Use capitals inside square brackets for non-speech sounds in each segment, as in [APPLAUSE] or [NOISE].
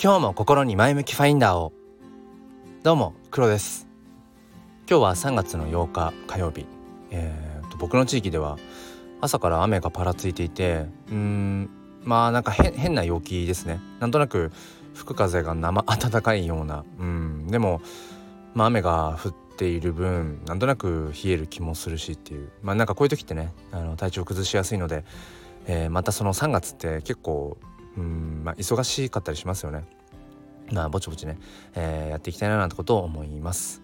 今日も心に前向きファインダーを。どうも黒です。今日は3月の8日火曜日、えー、と僕の地域では朝から雨がぱらついていてうーんまあなんか変な陽気ですね。なんとなく吹く風が生 [LAUGHS] 暖かいような。うんでも、まあ、雨が降っている分なんとなく冷える気もするしっていう。まあなんかこういう時ってねあの体調崩しやすいので、えー、またその3月って結構うんまあ忙しかったりしますよね。まあぼちぼちね、えー、やっていきたいななんてことを思います。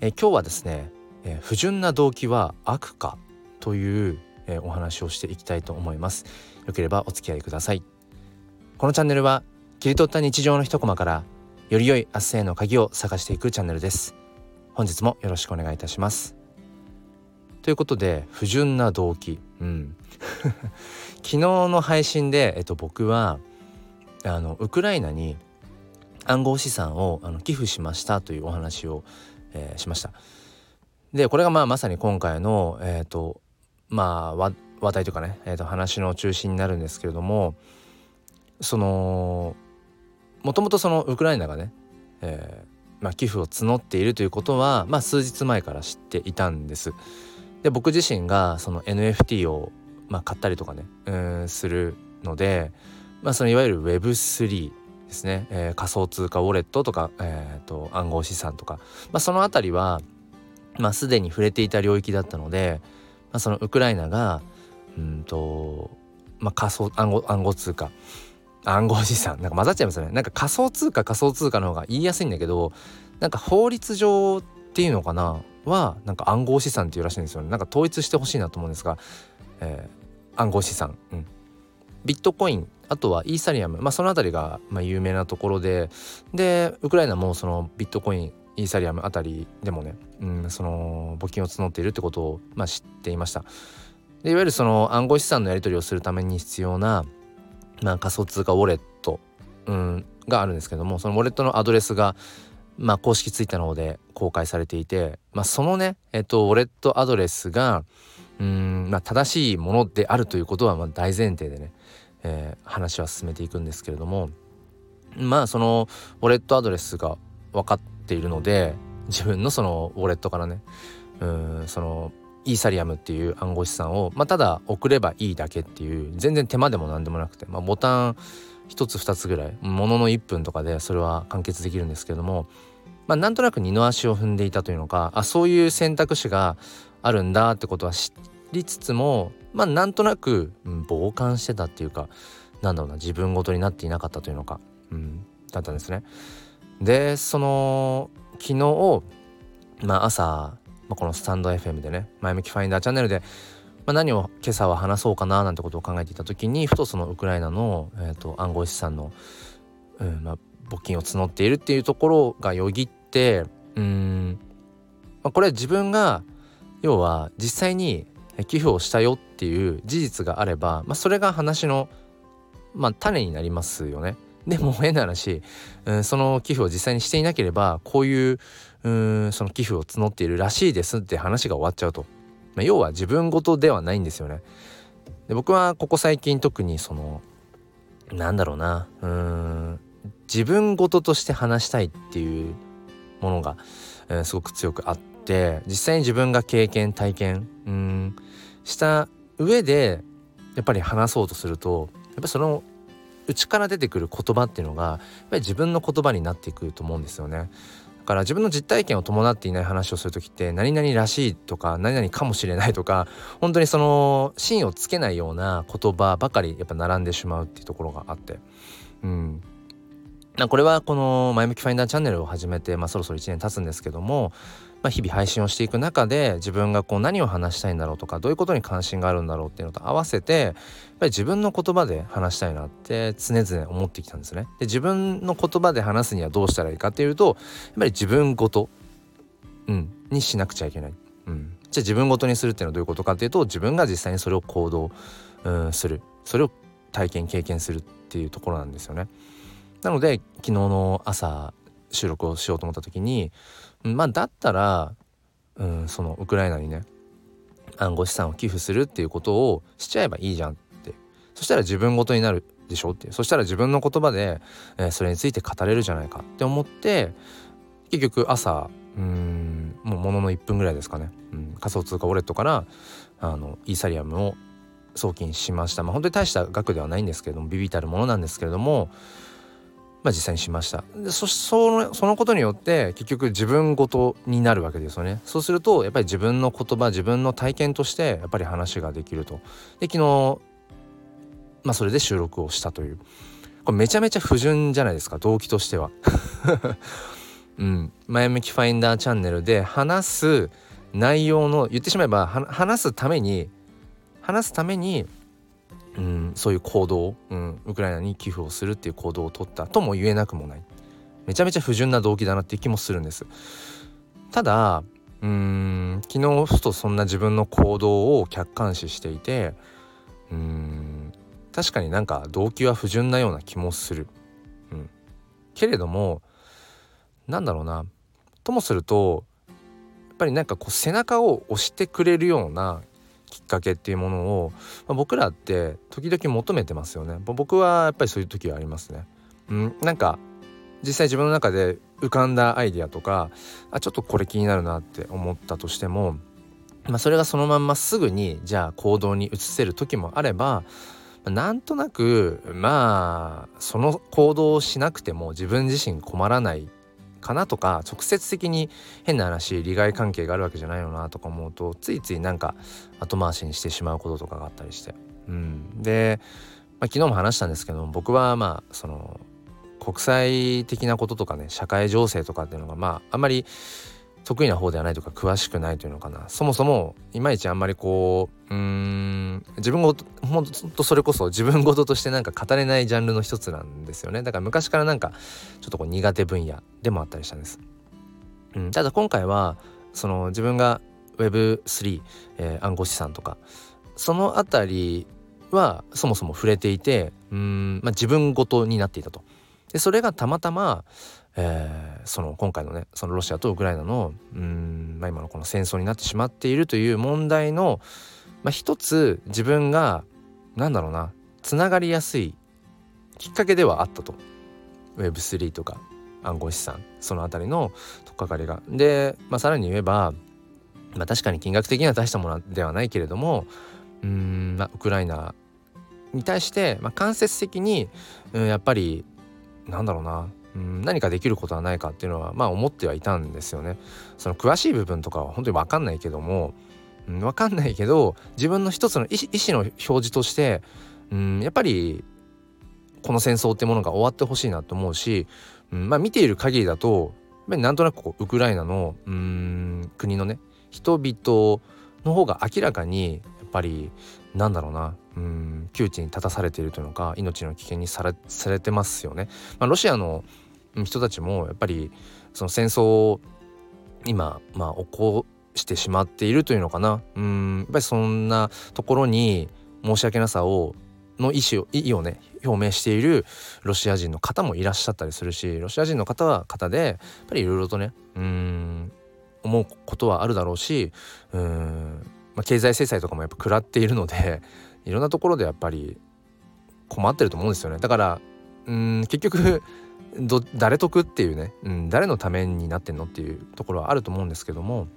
えー、今日はですね、えー、不純な動機は悪かという、えお話をしていきたいと思います。よければお付き合いください。このチャンネルは切り取った日常の一コマからより良い明日への鍵を探していくチャンネルです。本日もよろしくお願いいたします。ということで不純な動機、うん、[LAUGHS] 昨日の配信で、えっと、僕はあのウクライナに暗号資産をあの寄付しましたというお話を、えー、しました。でこれがまあまさに今回の、えーとまあ、話題というかね、えー、と話の中心になるんですけれどもそのもともとそのウクライナがね、えーまあ、寄付を募っているということは、まあ、数日前から知っていたんです。で僕自身がその NFT をまあ、買ったりとかねうんするので、まあ、そのいわゆる Web3 ですね、えー、仮想通貨ウォレットとか、えーと、暗号資産とか、まあ、その辺りは、まあ、すでに触れていた領域だったので、まあ、そのウクライナがうんと、まあ、仮想暗号暗号通貨。暗号資産。なんか混ざっちゃいますよね。なんか仮想通貨仮想通貨の方が言いやすいんだけどなんか法律上っていうのかな。はなんか暗号資産っていうらしいんですよね。なんか統一してほしいなと思うんですが、えー暗号資産、うん、ビットコインあとはイーサリアム、まあ、その辺りがま有名なところででウクライナもそのビットコインイーサリアムあたりでもね、うん、その募金を募っているってことを、まあ、知っていました。でいわゆるその暗号資産のやり取りをするために必要な、まあ、仮想通貨ウォレット、うん、があるんですけどもそのウォレットのアドレスが、まあ、公式ツイッターの方で公開されていて、まあ、そのね、えっと、ウォレットアドレスが、うんまあ正しいものであるということはまあ大前提でね、えー、話は進めていくんですけれどもまあそのウォレットアドレスが分かっているので自分のそのウォレットからねうんそのイーサリアムっていう暗号資産を、まあ、ただ送ればいいだけっていう全然手間でも何でもなくて、まあ、ボタン1つ2つぐらいものの1分とかでそれは完結できるんですけれども、まあ、なんとなく二の足を踏んでいたというのかあそういう選択肢があるんだってことは知りつつもまあなんとなく、うん、傍観してたっていうかなんだろうな自分ごとになっていなかったというのか、うん、だったんですね。でその昨日、まあ、朝、まあ、このスタンド FM でね前向きファインダーチャンネルで、まあ、何を今朝は話そうかななんてことを考えていた時にふとそのウクライナの、えーと、暗号資産の、うんまあ、募金を募っているっていうところがよぎってうん、まあ、これは自分が要は実際に寄付をしたよっていう事実があれば、まあ、それが話の、まあ、種になりますよね。でも変な話、うん、その寄付を実際にしていなければこういううんその寄付を募っているらしいですって話が終わっちゃうと、まあ、要は自分事ではないんですよね。で僕はここ最近特にそのなんだろうなうん自分事として話したいっていうものが、えー、すごく強くあって実際に自分が経験体験うんした上でやっぱり話そうとするとやっぱその内から出てくる言葉っていうのがやっぱり自分の言葉になっていくと思うんですよね。だから自分の実体験を伴っていない話をする時って何々らしいとか何々かもしれないとか本当にその芯をつけないような言葉ばかりやっぱ並んでしまうっていうところがあってうんこれはこの前向きファインダーチャンネルを始めて、まあ、そろそろ1年経つんですけども、まあ、日々配信をしていく中で自分がこう何を話したいんだろうとかどういうことに関心があるんだろうっていうのと合わせてやっぱり自分の言葉で話したいなって常々思ってきたんですね。で自分の言葉で話すにはどうしたらいいかっていうとやっぱり自分ごと、うん、にしなくちゃいけない。うん、じゃあ自分ごとにするっていうのはどういうことかっていうと自分が実際にそれを行動、うん、するそれを体験経験するっていうところなんですよね。なので昨日の朝収録をしようと思った時にまあだったら、うん、そのウクライナにね暗号資産を寄付するっていうことをしちゃえばいいじゃんって。そしたら自分ごとになるでしょってそしたら自分の言葉で、えー、それについて語れるじゃないかって思って結局朝うんもうものの1分ぐらいですかね、うん、仮想通貨ウォレットからあのイーサリアムを送金しました。まあ本当に大した額ではないんですけれどもビビたるものなんですけれどもまあ実際にしました。でそそのそのことによって結局自分ごとになるわけですよね。そうするとやっぱり自分の言葉自分の体験としてやっぱり話ができると。で昨日まあそれで収録をしたという。これめちゃめちゃ不純じゃないですか動機としては。[LAUGHS] うん。前向きファインダーチャンネルで話す内容の言ってしまえば話すために話すためにうん、そういう行動、うん、ウクライナに寄付をするっていう行動を取ったとも言えなくもない。めちゃめちゃ不純な動機だなって気もするんです。ただうん昨日ふとそんな自分の行動を客観視していてうん確かになんか動機は不純なような気もする、うん、けれどもなんだろうな。ともするとやっぱりなんかこう背中を押してくれるようなきっかけっていうものを、まあ、僕らって時々求めてますよね僕はやっぱりそういう時はありますね。うん、なんか実際自分の中で浮かんだアイディアとかあちょっとこれ気になるなって思ったとしても、まあ、それがそのまんますぐにじゃあ行動に移せる時もあればなんとなくまあその行動をしなくても自分自身困らないかなとか直接的に変な話利害関係があるわけじゃないよなとか思うとついついなんか後回しにしてしまうこととかがあったりして。うん、で、まあ、昨日も話したんですけど僕はまあその国際的なこととかね社会情勢とかっていうのがまああんまり得意な方ではないとか詳しくないというのかなそもそもいまいちあんまりこううん自分ごとほんとそれこそ自分事としてなんか語れないジャンルの一つなんですよねだから昔からなんかちょっとこう苦手分野でもあったりしたんです。うん、ただ今回はその自分が Web3、えー、暗号資産とかその辺りはそもそも触れていてうん、まあ、自分ごとになっていたと。でそれがたまたまえー、その今回のねそのロシアとウクライナのうん、まあ、今のこの戦争になってしまっているという問題の、まあ、一つ自分がなんだろうなつながりやすいきっかけではあったと Web3 とか暗号資産その辺りの取っかかりが。で、まあ、さらに言えば、まあ、確かに金額的には大したものではないけれどもうん、まあ、ウクライナに対して、まあ、間接的に、うん、やっぱりなんだろうなうん何かできることはないかっていうのはまあ思ってはいたんですよね。その詳しい部分とかは本当に分かんないけども、うん、分かんないけど自分の一つの意思の表示として、うん、やっぱりこの戦争ってものが終わってほしいなと思うし、うん、まあ見ている限りだとやっぱりなんとなくこうウクライナのうん国のね人々の方が明らかにやっぱりなんだろうなうん窮地に立たされているというのか命の危険にされされてますよね。まあ、ロシアの人たちもやっぱりその戦争を今まあ起こしてしまっているというのかなうんやっぱりそんなところに申し訳なさをの意思を意をね表明しているロシア人の方もいらっしゃったりするしロシア人の方は方でやっぱりいろいろとねうん思うことはあるだろうしうん、まあ、経済制裁とかもやっぱ食らっているのでいろんなところでやっぱり困ってると思うんですよね。だからうん結局ど誰得っていうね、うん、誰のためになってんのっていうところはあると思うんですけども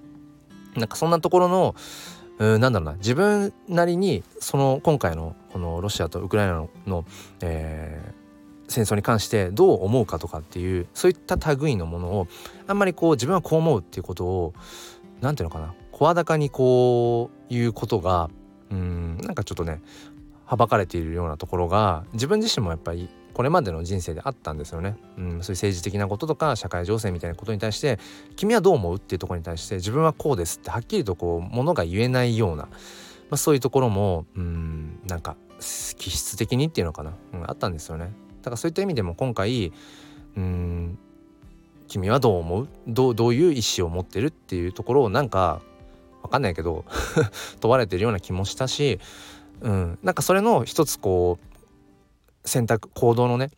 なんかそんなところのうんなんだろうな自分なりにその今回のこのロシアとウクライナのの、えー、戦争に関してどう思うかとかっていうそういった類のものをあんまりこう自分はこう思うっていうことを何て言うのかな声高にこういうことがうんなんかちょっとねはばかれているようなところが自分自身もやっぱりこれまでの人生であったんですよね、うん、そういう政治的なこととか社会情勢みたいなことに対して君はどう思うっていうところに対して自分はこうですってはっきりとこうものが言えないような、まあ、そういうところもうんなんか気質的にっていうのかな、うん、あったんですよね。だからそういった意味でも今回うん君はどう思うどういう意思を持ってるっていうところをなんか分かんないけど [LAUGHS] 問われてるような気もしたし、うん、なんかそれの一つこう選択行動のね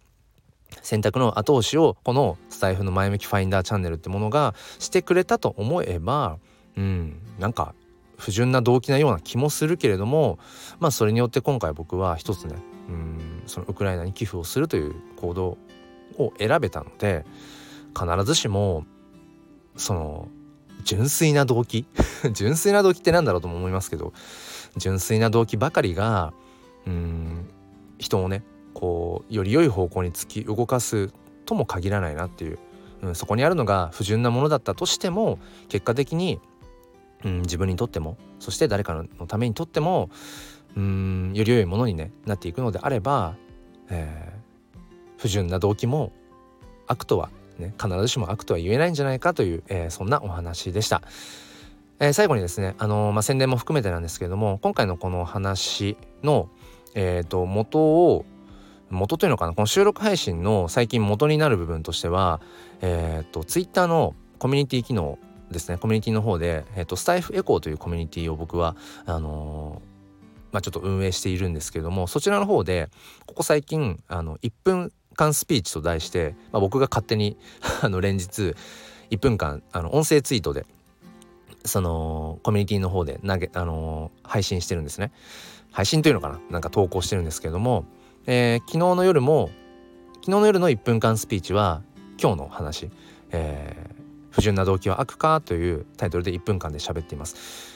選択の後押しをこのスタイフの前向きファインダーチャンネルってものがしてくれたと思えばうん。なんか不純な動機なような気もするけれどもまあそれによって今回僕は一つねうん。そのウクライナに寄付をするという行動を選べたので必ずしもその純粋な動機？[LAUGHS] 純粋な動機って何だろうとも思いますけど純粋な動機ばかりがうん人をねこうより良い方向に突き動かすとも限らないなっていう、うん、そこにあるのが不純なものだったとしても結果的に、うん、自分にとってもそして誰かのためにとってもうんより良いものに、ね、なっていくのであれば、えー、不純な動機も悪とは、ね、必ずしも悪とは言えないんじゃないかという、えー、そんなお話でした。えー、最後にですね、あのまあ、宣伝も含めてなんですけれども今回のこの話の、えーと、元を元というのかなこの収録配信の最近元になる部分としては、えーと、ツイッターのコミュニティ機能ですねコミュニティの方で、えーと、スタイフエコーというコミュニティを僕はあのーまあ、ちょっと運営しているんですけれどもそちらの方でここ最近あの1分間スピーチと題して、まあ、僕が勝手に [LAUGHS] あの連日1分間あの音声ツイートでそのコミュニティの方で投げ、あのー、配信してるんですね。配信というのかな？なんか投稿してるんですけれども、えー、昨日の夜も昨日の夜の1分間スピーチは今日の話、えー、不純な動機は悪かというタイトルで1分間で喋っています。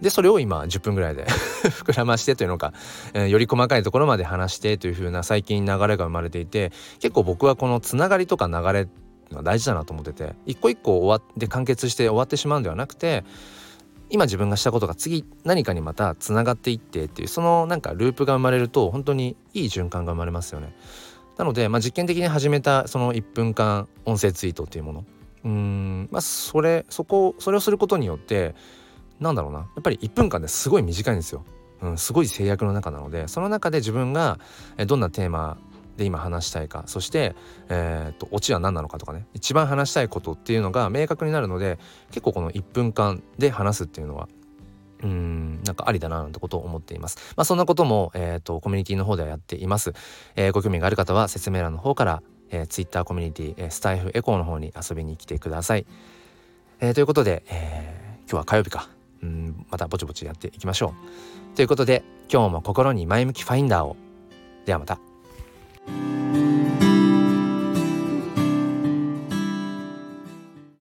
でそれを今10分ぐらいで [LAUGHS] 膨らましてというのか、えー、より細かいところまで話してという風な最近流れが生まれていて結構僕はこのつながりとか流れが大事だなと思ってて一個一個終わって完結して終わってしまうんではなくて今自分がしたことが次何かにまたつながっていってっていうそのなんかループが生まれると本当にいい循環が生まれますよね。なので、まあ、実験的に始めたその1分間音声ツイートっていうものうんまあそれそこそれをすることによってなんだろうなやっぱり1分間ですごい短いんですよ。うん、すごい制約の中なのでその中で自分がどんなテーマで今話したいかそして、えーと、オチは何なのかとかね一番話したいことっていうのが明確になるので結構この1分間で話すっていうのはうんなんかありだななんてことを思っています。まあそんなことも、えーと、コミュニティの方ではやっています。えー、ご興味がある方は説明欄の方から、えー、Twitter コミュニティ、えー、スタイフエコーの方に遊びに来てください。えー、ということで、えー、今日は火曜日か。うんまたぼちぼちやっていきましょう。ということで今日も心に前向きファインダーをではまた。